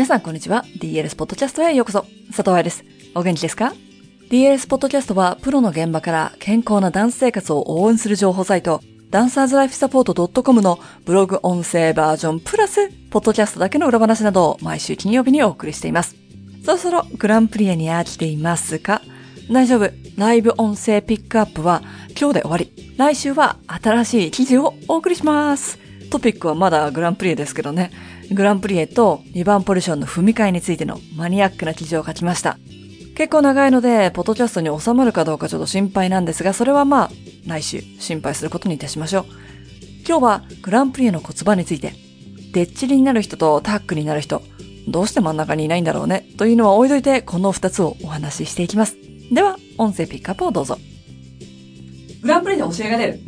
皆さんこんにちは。DLS ポッドキャストへようこそ。佐藤愛です。お元気ですか ?DLS ポッドキャストはプロの現場から健康なダンス生活を応援する情報サイト、ダンサーズライフサポート .com のブログ音声バージョンプラス、ポッドキャストだけの裏話などを毎週金曜日にお送りしています。そろそろグランプリエに飽きていますか？大丈夫。ライブ音声ピックアップは今日で終わり。来週は新しい記事をお送りします。トピックはまだグランプリエですけどね。グランプリエと2番ポジションの踏み替えについてのマニアックな記事を書きました。結構長いので、ポッドキャストに収まるかどうかちょっと心配なんですが、それはまあ、来週心配することにいたしましょう。今日はグランプリエの骨盤について、デッチリになる人とタックになる人、どうして真ん中にいないんだろうね、というのは置いといて、この2つをお話ししていきます。では、音声ピックアップをどうぞ。グランプリで教えが出る。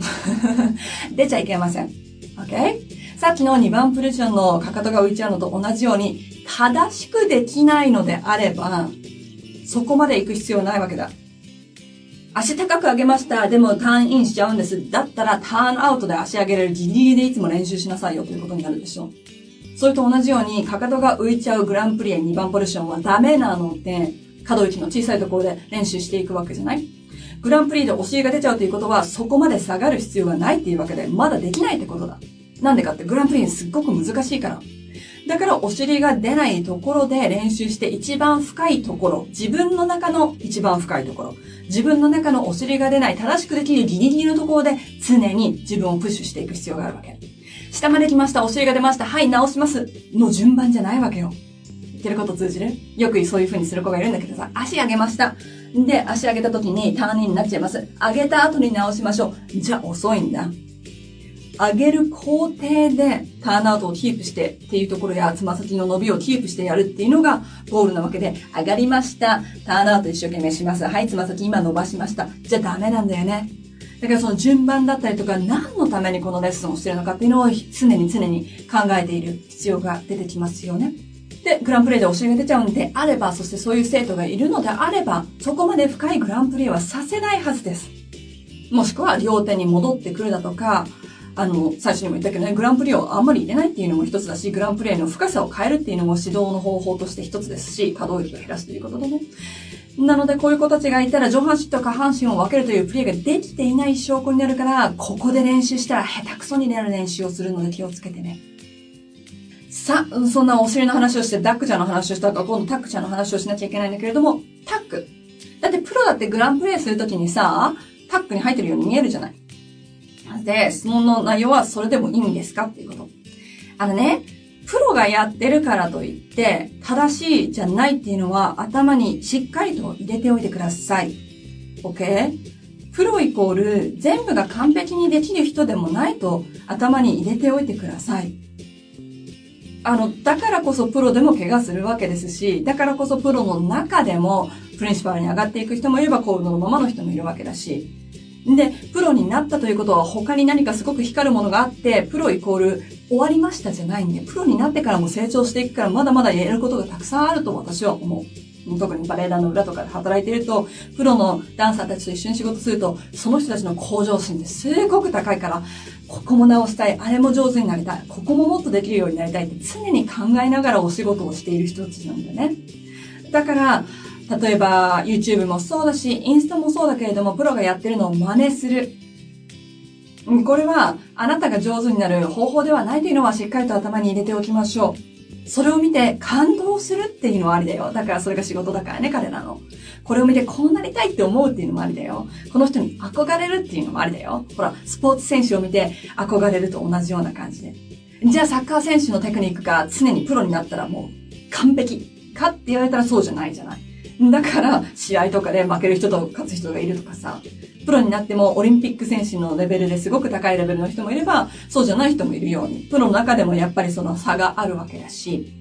出ちゃいけません。OK? さっきの2番ポジションのかかとが浮いちゃうのと同じように、正しくできないのであれば、そこまで行く必要ないわけだ。足高く上げました。でもターンインしちゃうんです。だったらターンアウトで足上げれるギリギリでいつも練習しなさいよということになるでしょう。それと同じように、かかとが浮いちゃうグランプリエ2番ポジションはダメなので、可動域の小さいところで練習していくわけじゃない？グランプリでお尻が出ちゃうということは、そこまで下がる必要がないっていうわけで、まだできないってことだ。なんでかってグランプリすっごく難しいから。だからお尻が出ないところで練習して一番深いところ、自分の中の一番深いところ、自分の中のお尻が出ない正しくできるギリギリのところで常に自分をプッシュしていく必要があるわけ。下まで来ました、お尻が出ました、はい、直します。の順番じゃないわけよ。言ってること通じる？よくそういう風にする子がいるんだけどさ、足上げました。で、足上げた時にターンになっちゃいます。上げた後に直しましょう。じゃあ遅いんだ。上げる工程でターンアウトをキープしてっていうところや、つま先の伸びをキープしてやるっていうのがゴールなわけで、上がりました。ターンアウト一生懸命します。はい、つま先今伸ばしました。じゃあダメなんだよね。だからその順番だったりとか、何のためにこのレッスンをしてるのかっていうのを常に常に考えている必要が出てきますよね。で、グランプレイで教えが出ちゃうんであれば、そしてそういう生徒がいるのであれば、そこまで深いグランプレイはさせないはずです。もしくは両手に戻ってくるだとか、あの、最初にも言ったけどね、グランプリをあんまり入れないっていうのも一つだし、グランプリの深さを変えるっていうのも指導の方法として一つですし、可動域を減らすということでね。なので、こういう子たちがいたら、上半身と下半身を分けるというプレイができていない証拠になるから、ここで練習したら下手くそになる練習をするので気をつけてね。さ、そんなお尻の話をして、ダックちゃんの話をしたか、今度タックちゃんの話をしなきゃいけないんだけれども、タック。だってプロだってグランプレイするときにさ、タックに入ってるように見えるじゃない。で、質問の内容はそれでもいいんですかっていうこと。あのね、プロがやってるからといって、正しいじゃないっていうのは頭にしっかりと入れておいてください。OK? プロイコール全部が完璧にできる人でもないと頭に入れておいてください。あの、だからこそプロでも怪我するわけですし、だからこそプロの中でもプリンシパルに上がっていく人もいればコールドのままの人もいるわけだし、で、プロになったということは他に何かすごく光るものがあって、プロイコール終わりましたじゃないんで、プロになってからも成長していくからまだまだやれることがたくさんあると私は思う。特にバレエ団の裏とかで働いていると、プロのダンサーたちと一緒に仕事すると、その人たちの向上心ってすごく高いから、ここも直したい、あれも上手になりたい、ここももっとできるようになりたいって常に考えながらお仕事をしている人たちなんだよね。だから、例えば YouTube もそうだし、インスタもそうだけれども、プロがやってるのを真似する。これは、あなたが上手になる方法ではないというのはしっかりと頭に入れておきましょう。それを見て感動するっていうのはありだよ。だからそれが仕事だからね、彼らの。これを見てこうなりたいって思うっていうのもありだよ。この人に憧れるっていうのもありだよ。ほら、スポーツ選手を見て憧れると同じような感じで。じゃあサッカー選手のテクニックが常にプロになったらもう完璧かって言われたらそうじゃないじゃない。だから、試合とかで負ける人と勝つ人がいるとかさ、プロになってもオリンピック選手のレベルですごく高いレベルの人もいれば、そうじゃない人もいるように、プロの中でもやっぱりその差があるわけだし、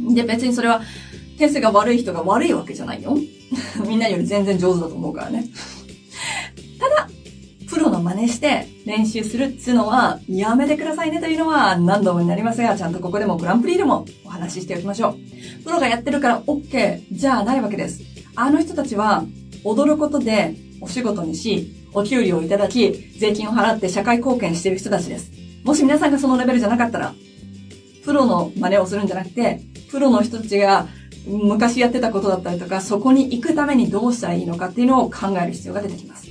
で、別にそれは、点数が悪い人が悪いわけじゃないよ。みんなより全然上手だと思うからね。ただ、プロの真似して練習するっつうのはやめてくださいねというのは何度もになりますが、ちゃんとここでもグランプリでもお話ししておきましょう。プロがやってるから OK じゃないわけです。あの人たちは踊ることでお仕事にし、お給料をいただき、税金を払って社会貢献している人たちです。もし皆さんがそのレベルじゃなかったら、プロの真似をするんじゃなくて、プロの人たちが昔やってたことだったりとか、そこに行くためにどうしたらいいのかっていうのを考える必要が出てきます。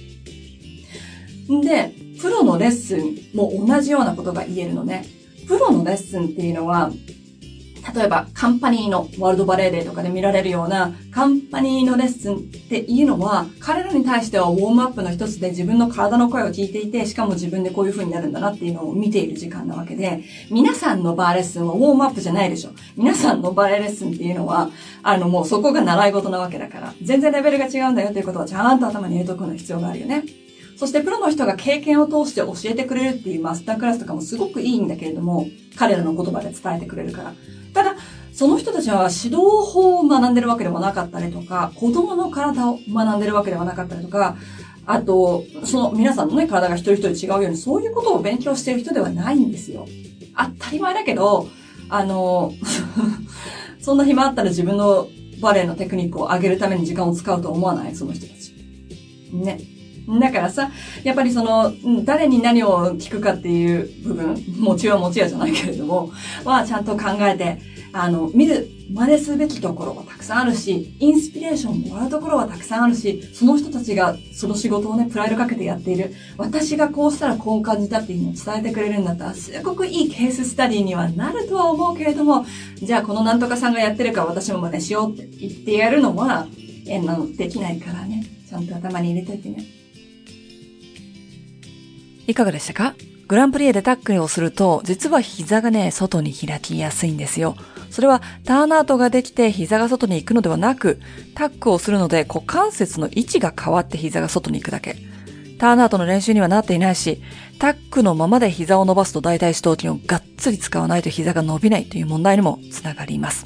んで、プロのレッスンも同じようなことが言えるのね。プロのレッスンっていうのは、例えばカンパニーのワールドバレーデーとかで見られるようなカンパニーのレッスンっていうのは彼らに対してはウォームアップの一つで自分の体の声を聞いていてしかも自分でこういう風になるんだなっていうのを見ている時間なわけで皆さんのバーレッスンはウォームアップじゃないでしょ。皆さんのバレーレッスンっていうのはあのもうそこが習い事なわけだから全然レベルが違うんだよっていうことはちゃんと頭に入れとくの必要があるよね。そしてプロの人が経験を通して教えてくれるっていうマスタークラスとかもすごくいいんだけれども、彼らの言葉で伝えてくれるから。ただ、その人たちは指導法を学んでるわけでもなかったりとか、子供の体を学んでるわけではなかったりとか、あと、その皆さんのね、体が一人一人違うように、そういうことを勉強してる人ではないんですよ。当たり前だけど、あの、そんな暇あったら自分のバレエのテクニックを上げるために時間を使うと思わないその人たち。ね。だからさ、やっぱりその、誰に何を聞くかっていう部分、もちろんもちろんじゃないけれども、はちゃんと考えて、あの、見る、真似すべきところはたくさんあるし、インスピレーションもらうところはたくさんあるし、その人たちがその仕事をね、プライドかけてやっている。私がこうしたらこう感じたっていうのを伝えてくれるんだったら、すごくいいケーススタディにはなるとは思うけれども、じゃあこのなんとかさんがやってるから私も真似しようって言ってやるのは、えなのできないからね。ちゃんと頭に入れておいてね。いかがでしたか？グランプリエでタックルをすると、実は膝がね、外に開きやすいんですよ。それはターンアウトができて膝が外に行くのではなく、タックをするので股関節の位置が変わって膝が外に行くだけ。ターンアウトの練習にはなっていないし、タックのままで膝を伸ばすと大腿四頭筋をがっつり使わないと膝が伸びないという問題にもつながります。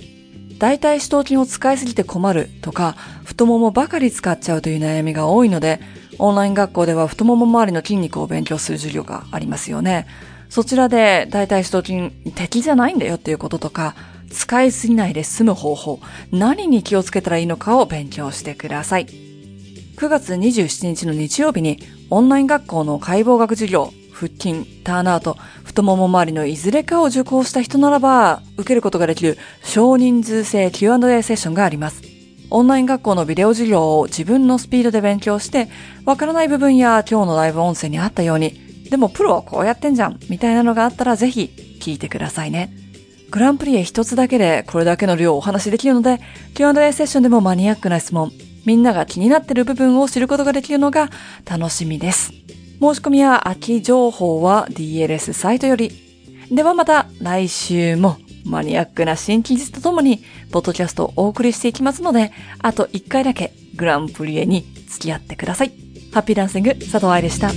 大腿四頭筋を使いすぎて困るとか、太ももばかり使っちゃうという悩みが多いので、オンライン学校では太もも周りの筋肉を勉強する授業がありますよね。そちらで大腿四頭筋敵じゃないんだよっていうこととか、使いすぎないで済む方法、何に気をつけたらいいのかを勉強してください。9月27日の日曜日にオンライン学校の解剖学授業、腹筋、ターンアウト、太もも周りのいずれかを受講した人ならば、受けることができる少人数制 Q&A セッションがあります。オンライン学校のビデオ授業を自分のスピードで勉強して、わからない部分や今日のライブ音声にあったように、でもプロはこうやってんじゃん、みたいなのがあったらぜひ聞いてくださいね。グランプリへ一つだけでこれだけの量をお話しできるので、Q&A セッションでもマニアックな質問、みんなが気になっている部分を知ることができるのが楽しみです。申し込みや秋情報は DLS サイトより。ではまた来週もマニアックな新記事とともに、ポッドキャストをお送りしていきますので、あと1回だけグランプリへに付き合ってください。ハッピーダンシング佐藤愛でした。